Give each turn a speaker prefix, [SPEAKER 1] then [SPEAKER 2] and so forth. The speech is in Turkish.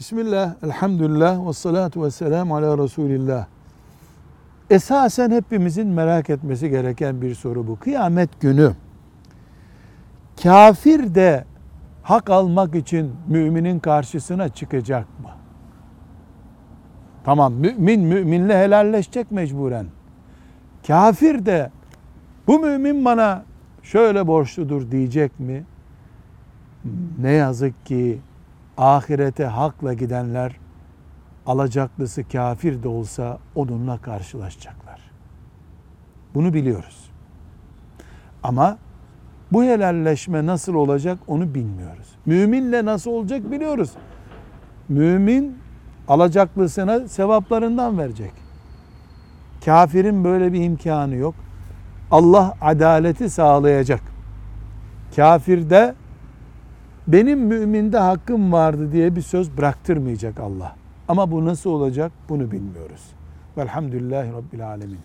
[SPEAKER 1] Bismillah, elhamdülillah, ve salatu ve selamu ala Resulillah. Esasen hepimizin merak etmesi gereken bir soru bu. Kıyamet günü kafir de hak almak için müminin karşısına çıkacak mı? Tamam mümin müminle helalleşecek mecburen. Kafir de bu mümin bana şöyle borçludur diyecek mi? Ne yazık ki ahirete hakla gidenler alacaklısı kafir de olsa onunla karşılaşacaklar. Bunu biliyoruz. Ama bu helalleşme nasıl olacak onu bilmiyoruz. Müminle nasıl olacak biliyoruz. Mümin alacaklısına sevaplarından verecek. Kafirin böyle bir imkanı yok. Allah adaleti sağlayacak. Kafirde benim müminde hakkım vardı diye bir söz bıraktırmayacak Allah. Ama bu nasıl olacak bunu bilmiyoruz. Velhamdülillahi Rabbil Alemin.